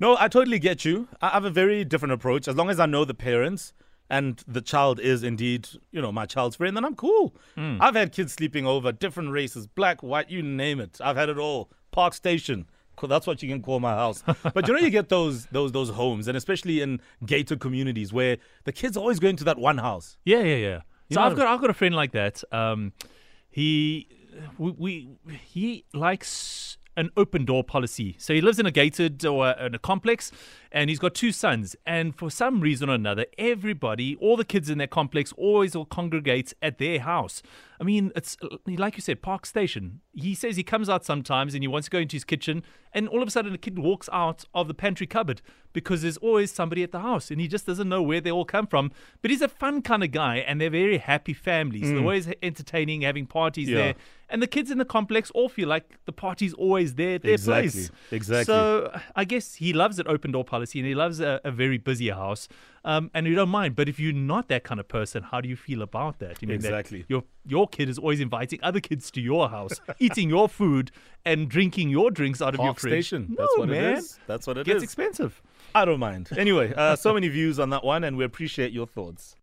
No, I totally get you. I have a very different approach. As long as I know the parents and the child is indeed, you know, my child's friend, then I'm cool. Hmm. I've had kids sleeping over, different races, black, white, you name it. I've had it all. Park Station. That's what you can call my house. But you know, you get those those those homes, and especially in gated communities where the kids are always going to that one house. Yeah, yeah, yeah. You So I've got I've got a friend like that. Um, he we, we he likes an open door policy. So he lives in a gated or in a complex, and he's got two sons. And for some reason or another, everybody, all the kids in their complex, always all congregates at their house. I mean, it's like you said, Park Station. He says he comes out sometimes and he wants to go into his kitchen, and all of a sudden a kid walks out of the pantry cupboard because there's always somebody at the house, and he just doesn't know where they all come from. But he's a fun kind of guy, and they're very happy families. They're always entertaining, having parties Mm. Yeah. there, and the kids in the complex all feel like the party's always there at their Exactly, place. exactly. So I guess he loves it, open door policy, and he loves a, a very busy house, um, and you don't mind. But if you're not that kind of person, how do you feel about that? You mean that Exactly. your your kid is always inviting other kids to your house, eating your food, and drinking your drinks out of your fridge. station. No, That's what man. it is. That's what it Gets is. expensive. I don't mind. Anyway, uh, so many views on that one, and we appreciate your thoughts.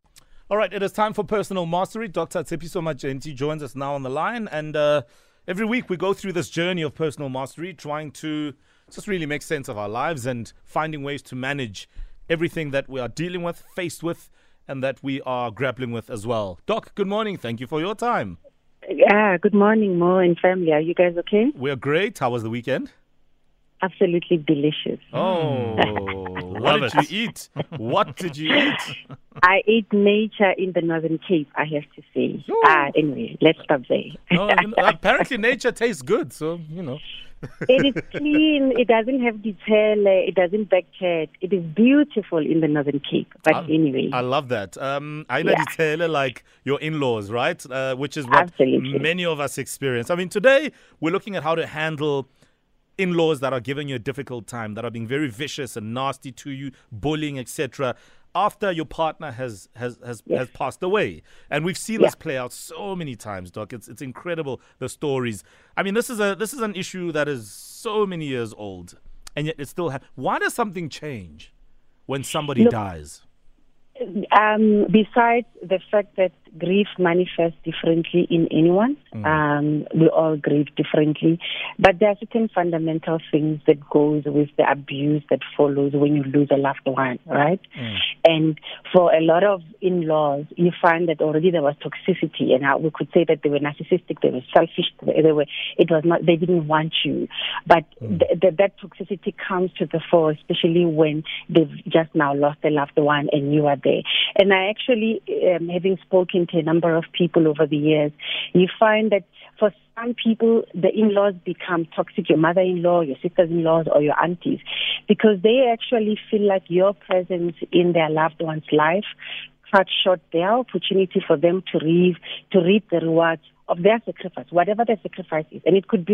All right, it is time for personal mastery. Dr. Tshepiso Matentjie joins us now on the line, and uh, every week we go through this journey of personal mastery, trying to just really make sense of our lives and finding ways to manage everything that we are dealing with, faced with, and that we are grappling with as well. Doc, good morning. Thank you for your time. Yeah, good morning, Mo and family. Are you guys okay? We're great. How was the weekend? Absolutely delicious. Oh, what did it. you eat? What did you eat? I ate nature in the Northern Cape, I have to say. Ah, anyway, let's stop there. No, apparently nature tastes good, so you know. it is clean. It doesn't have detail. It doesn't backchat. It is beautiful in the Northern Cape. But I- anyway, I love that. Um, I know Yeah. detail like your in-laws, right? Uh, which is what Absolutely. many of us experience. I mean, today we're looking at how to handle in-laws that are giving you a difficult time, that are being very vicious and nasty to you, bullying, etc. After your partner has has has, Yes. has passed away, and we've seen Yeah. this play out so many times, Doc. It's it's incredible the stories. I mean, this is a this is an issue that is so many years old, and yet it still. Ha- Why does something change when somebody Look- dies? um, besides the fact that grief manifests differently in anyone, um, we all grieve differently, but there are certain fundamental things that goes with the abuse that follows when you lose a loved one, right? And for a lot of in-laws, you find that already there was toxicity, and how we could say that they were narcissistic, they were selfish, they were. It was not. They didn't want you, but th- th- that toxicity comes to the fore, especially when they've just now lost a loved one and you are there. And I actually, um, having spoken to a number of people over the years, you find that for some people, the in-laws become toxic, your mother-in-law, your sisters-in-laws, or your aunties, because they actually feel like your presence in their loved one's life cut short their opportunity for them to reap, to reap the rewards of their sacrifice, whatever their sacrifice is. And it could be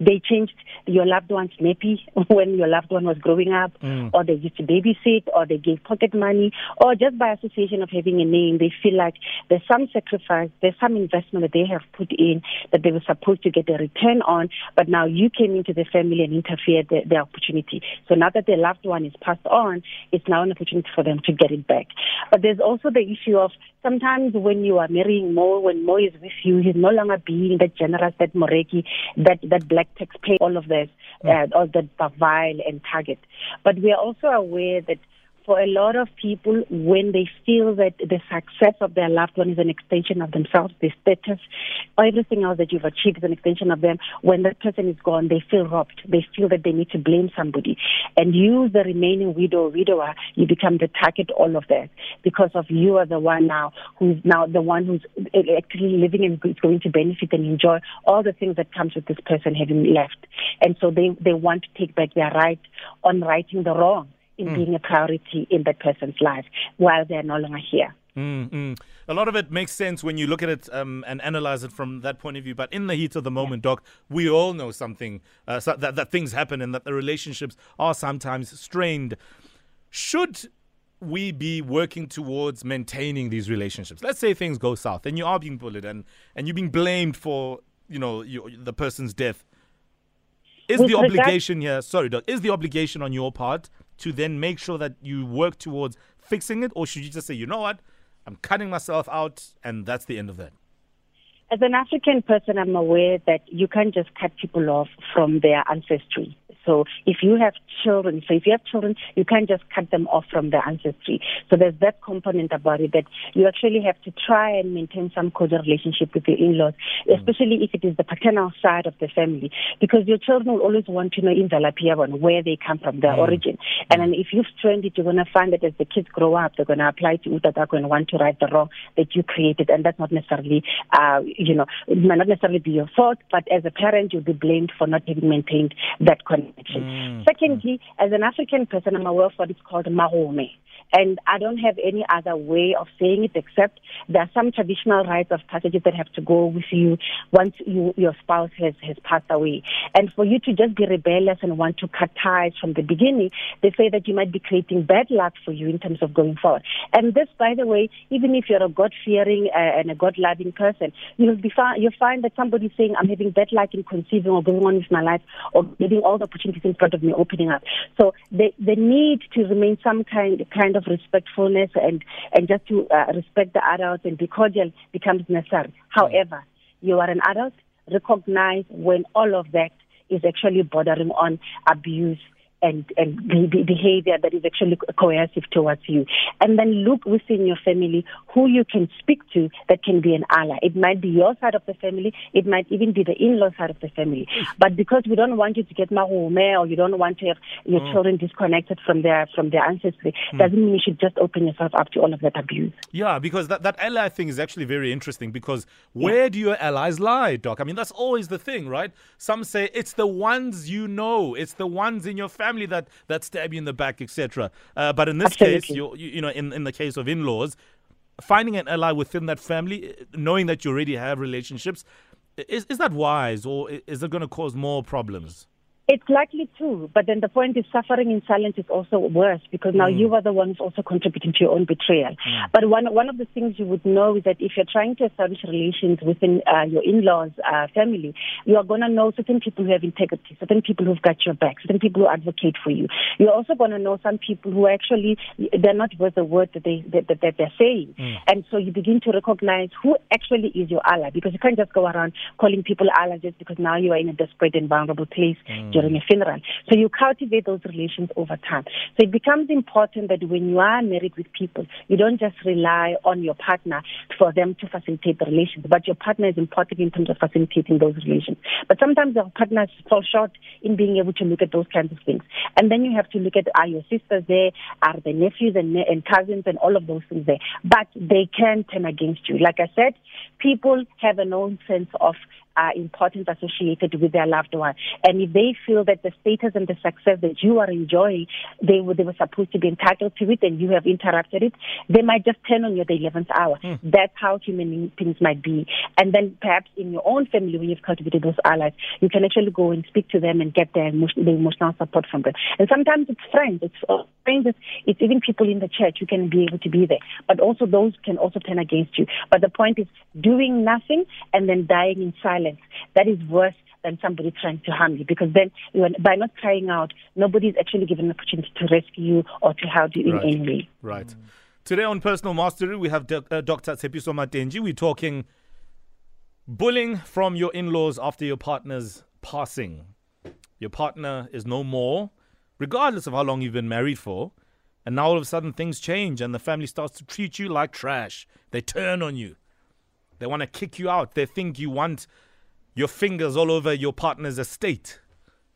they changed your loved one's nappy when your loved one was growing up, mm. or they used to babysit, or they gave pocket money, or just by association of having a name, they feel like there's some sacrifice, there's some investment that they have put in that they were supposed to get a return on, but now you came into the family and interfered the, the opportunity. So now that their loved one is passed on, it's now an opportunity for them to get it back. But there's also the issue of sometimes when you are marrying Mo, when Mo is with you, he's no longer being that generous, that Moreki, that, that black taxpayer, all of this, uh, all that vile and target. But we are also aware that for a lot of people, when they feel that the success of their loved one is an extension of themselves, their status, everything else that you've achieved is an extension of them, when that person is gone, they feel robbed. They feel that they need to blame somebody. And you, the remaining widow widower, you become the target all of that because of you are the one now who's now the one who's actually living and is going to benefit and enjoy all the things that comes with this person having left. And so they, they want to take back their right on righting the wrong in being a priority in that person's life while they're no longer here. Mm, mm. A lot of it makes sense when you look at it um, and analyze it from that point of view. But in the heat of the moment, Doc, we all know something uh, so that, that things happen and that the relationships are sometimes strained. Should we be working towards maintaining these relationships? Let's say things go south and you are being bullied and, and you're being blamed for you know your, the person's death. Is With the regard- obligation here, sorry, Doc, is the obligation on your part to then make sure that you work towards fixing it, or should you just say, you know what, I'm cutting myself out, and that's the end of that? As an African person, I'm aware that you can't just cut people off from their ancestry. So if you have children, so if you have children, you can't just cut them off from their ancestry. So there's that component about it that you actually have to try and maintain some cordial relationship with your in-laws, especially if it is the paternal side of the family, because your children will always want to know in Zalapia where they come from, their origin. And then if you've trained it, you're going to find that as the kids grow up, they're going to apply to Utadako and want to right the wrong that you created, and that's not necessarily, uh, you know, it might not necessarily be your fault, but as a parent, you'll be blamed for not having maintained that connection. Secondly, as an African person, I'm aware of what is called mahome. And I don't have any other way of saying it except there are some traditional rites of passages that have to go with you once you, your spouse has, has passed away. And for you to just be rebellious and want to cut ties from the beginning, they say that you might be creating bad luck for you in terms of going forward. And this, by the way, even if you're a God-fearing uh, and a God-loving person, you'll be fi- you'll find that somebody's saying, I'm having bad luck in conceiving or going on with my life or getting all the opportunities in front of me opening up. So the, the need to remain some kind, kind of respectfulness and, and just to uh, respect the adults and be cordial becomes necessary. However, you are an adult, recognize when all of that is actually bordering on abuse and, and be- be- behavior that is actually coercive towards you. And then look within your family who you can speak to that can be an ally. It might be your side of the family, it might even be the in-law side of the family. But because we don't want you to get mahume or you don't want to have your mm. children disconnected from their from their ancestry, mm. doesn't mean you should just open yourself up to all of that abuse. Yeah, because that, that ally thing is actually very interesting because where do your allies lie, Doc? I mean, that's always the thing, right? Some say it's the ones you know, it's the ones in your family that, that stab you in the back, etc. Uh, but in this case, Absolutely. you're, you, you know, in, in the case of in-laws, finding an ally within that family, uh, knowing that you already have relationships, is, is that wise or is it going to cause more problems? It's likely to, but then the point is suffering in silence is also worse because now you are the one who's also contributing to your own betrayal. But one one of the things you would know is that if you're trying to establish relations within uh, your in-laws uh, family, you are going to know certain people who have integrity, certain people who've got your back, certain people who advocate for you. You're also going to know some people who actually they're not worth the word that they that, that, that they're saying, and so you begin to recognize who actually is your ally because you can't just go around calling people allies just because now you are in a desperate and vulnerable place during a funeral. So you cultivate those relations over time. So it becomes important that when you are married with people, you don't just rely on your partner for them to facilitate the relations, but your partner is important in terms of facilitating those relations. But sometimes our partners fall short in being able to look at those kinds of things. And then you have to look at are your sisters there, are the nephews and, and cousins and all of those things there. But they can turn against you. Like I said, people have an own sense of uh, importance associated with their loved one. And if they feel that the status and the success that you are enjoying, they were, they were supposed to be entitled to it and you have interrupted it, they might just turn on you at the 11th hour. That's how human beings might be. And then perhaps in your own family, when you've cultivated those allies, you can actually go and speak to them and get their emotion, the emotional support from them. And sometimes it's friends, it's uh, friends, it's, it's even people in the church who can be able to be there. But also those can also turn against you. But the point is doing nothing and then dying in silence. That is worse than somebody trying to harm you because then by not crying out, nobody is actually given an opportunity to rescue you or to help you in Right. any way. Right. Today on Personal Mastery, we have Doc- uh, Dr. Tshepiso Matentjie. We're talking bullying from your in laws after your partner's passing. Your partner is no more, regardless of how long you've been married for. And now all of a sudden things change and the family starts to treat you like trash. They turn on you. They want to kick you out. They think you want your fingers all over your partner's estate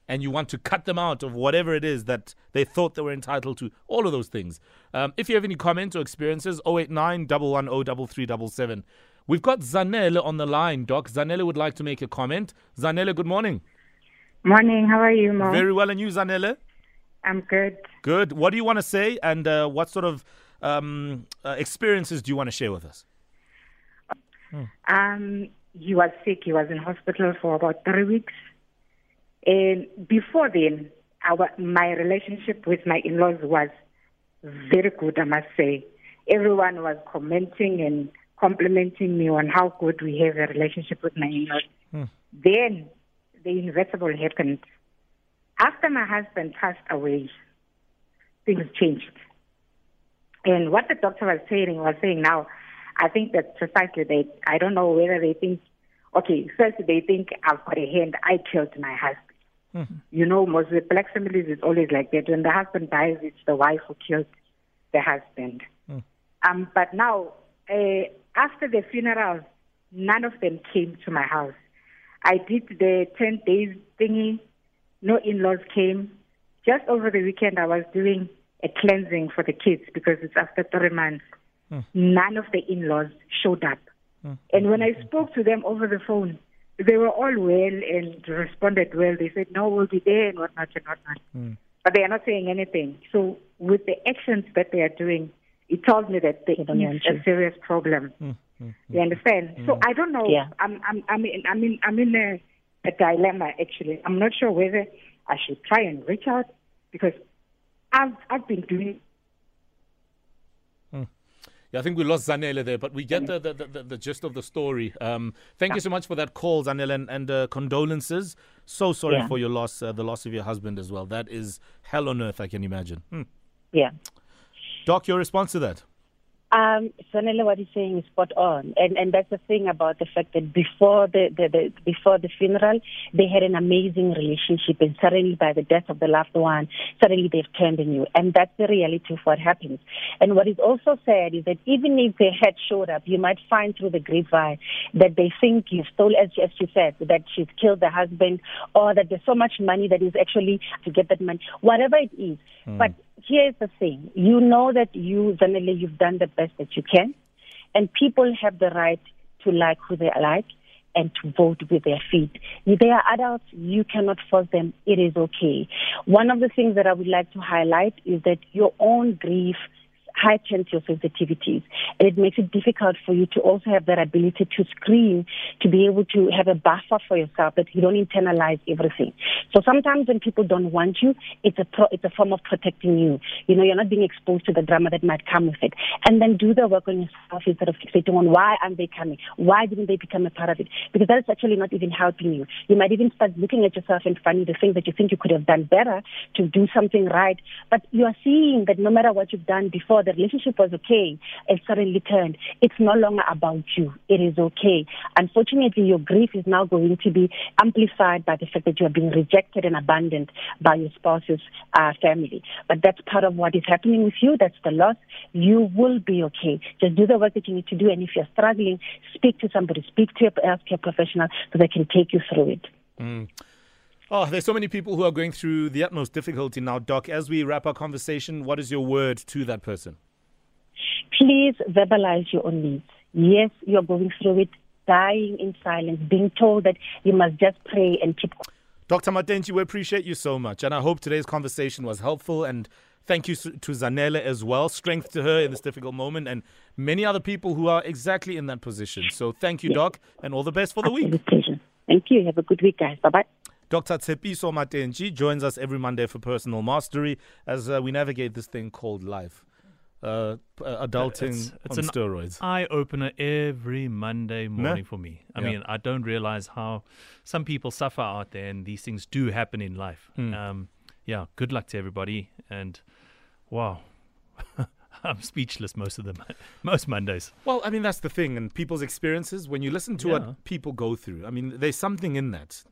and you want to cut them out of whatever it is that they thought they were entitled to. All of those things. Um, if you have any comments or experiences, 089 110 3377. We've got Zanele on the line, Doc. Zanele would like to make a comment. Zanele, good morning. Morning, how are you, Mo? Very well, and you, Zanele? I'm good. Good. What do you want to say, and uh, what sort of um, uh, experiences do you want to share with us? Um, he was sick. He was in hospital for about three weeks. And before then, our my relationship with my in-laws was very good, I must say. Everyone was commenting and complimenting me on how good we have a relationship with my in-laws. Hmm. Then the inevitable happened. After my husband passed away, things changed. And what the doctor was saying was saying now, I think that precisely they, I don't know whether they think, okay, first they think I've got a hand, I killed my husband. Mm-hmm. You know, most of the black families is always like that. When the husband dies, it's the wife who kills the husband. Mm. Um, but now, uh, after the funeral, none of them came to my house. I did the 10 days thingy. No in-laws came. Just over the weekend, I was doing a cleansing for the kids because it's after three months. Mm. None of the in-laws showed up. Mm. And when I spoke to them over the phone, they were all well and responded well. They said, no, we'll be there and whatnot and whatnot. Mm. But they are not saying anything. So with the actions that they are doing, it tells me that there is a serious problem. Mm. Mm. You understand? So I don't know. Yeah. I'm, I'm, I'm in, I'm in, I'm in a, a dilemma actually. I'm not sure whether I should try and reach out because I've, I've been doing yeah, I think we lost Zanele there, but we get the, the, the, the gist of the story. Um, thank yeah. you so much for that call, Zanele, and, and uh, condolences. So sorry yeah. for your loss, uh, the loss of your husband as well. That is hell on earth, I can imagine. Hmm. Yeah. Doc, your response to that? Um, Zanele, what he's saying is spot on, and and that's the thing about the fact that before the, the, the before the funeral, they had an amazing relationship, and suddenly by the death of the loved one, suddenly they've turned on you, and that's the reality of what happens. And what is also sad is that even if they had showed up, you might find through the grapevine that they think you stole, as as you said, that she's killed the husband, or that there's so much money that is actually to get that money, whatever it is, mm. but here's the thing. You know that you, Zanele, you've done the best that you can, and people have the right to like who they like and to vote with their feet. If they are adults, you cannot force them. It is okay. One of the things that I would like to highlight is that your own grief heightens your sensitivities. And it makes it difficult for you to also have that ability to screen, to be able to have a buffer for yourself that you don't internalize everything. So sometimes when people don't want you, it's a pro, it's a form of protecting you. You know, you're not being exposed to the drama that might come with it. And then do the work on yourself instead of fixating on why aren't they coming? Why didn't they become a part of it? Because that is actually not even helping you. You might even start looking at yourself and finding the things that you think you could have done better to do something right. But you are seeing that no matter what you've done before, the relationship was okay and suddenly turned. It's no longer about you. It is okay. Unfortunately, your grief is now going to be amplified by the fact that you are being rejected and abandoned by your spouse's uh, family. But that's part of what is happening with you. That's the loss. You will be okay. Just do the work that you need to do. And if you're struggling, speak to somebody, speak to a healthcare professional so they can take you through it. Mm. Oh, there's so many people who are going through the utmost difficulty now, Doc. As we wrap our conversation, what is your word to that person? Please verbalize your own needs. Yes, you're going through it, dying in silence, being told that you must just pray and keep. Dr. Matentjie, we appreciate you so much. And I hope today's conversation was helpful. And thank you to Zanele as well. Strength to her in this difficult moment and many other people who are exactly in that position. So thank you, yes. Doc, and all the best for the week. Thank you. Have a good week, guys. Bye bye. Dr. Tshepiso Matentjie joins us every Monday for Personal Mastery as uh, we navigate this thing called life. Uh, uh adulting it's, it's on an steroids. Eye opener every Monday morning for me. I yeah. mean, I don't realize how some people suffer out there, and these things do happen in life. Mm. Um, yeah, good luck to everybody, and wow. I'm speechless most of them, most Mondays. Well, I mean that's the thing, and people's experiences. When you listen to yeah. what people go through, I mean, there's something in that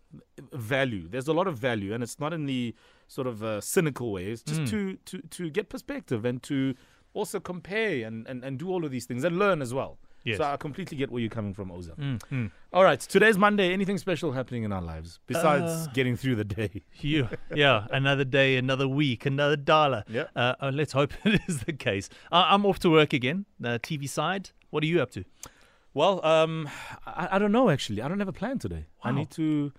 value. There's a lot of value, and it's not in the sort of uh, cynical way. It's just mm. to to to get perspective and to also compare and, and, and do all of these things and learn as well. Yes. So I completely get where you're coming from, Oza. Mm, mm. All right, today's Monday. Anything special happening in our lives besides uh, getting through the day? yeah, yeah, another day, another week, another dollar. Yeah. Uh, uh, let's hope it is the case. I'm off to work again. The TV side. What are you up to? Well, um, I, I, don't know actually. I don't have a plan today. Wow. I need to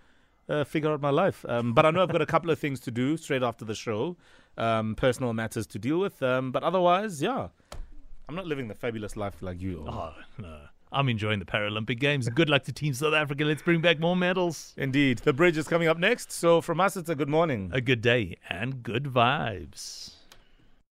uh, figure out my life. Um, but I know I've got a couple of things to do straight after the show um, personal matters to deal with. Um, but otherwise, yeah, I'm not living the fabulous life like you. Oh, no. I'm enjoying the Paralympic Games. Good luck to Team South Africa. Let's bring back more medals. Indeed. The bridge is coming up next. So from us, it's a good morning. A good day and good vibes.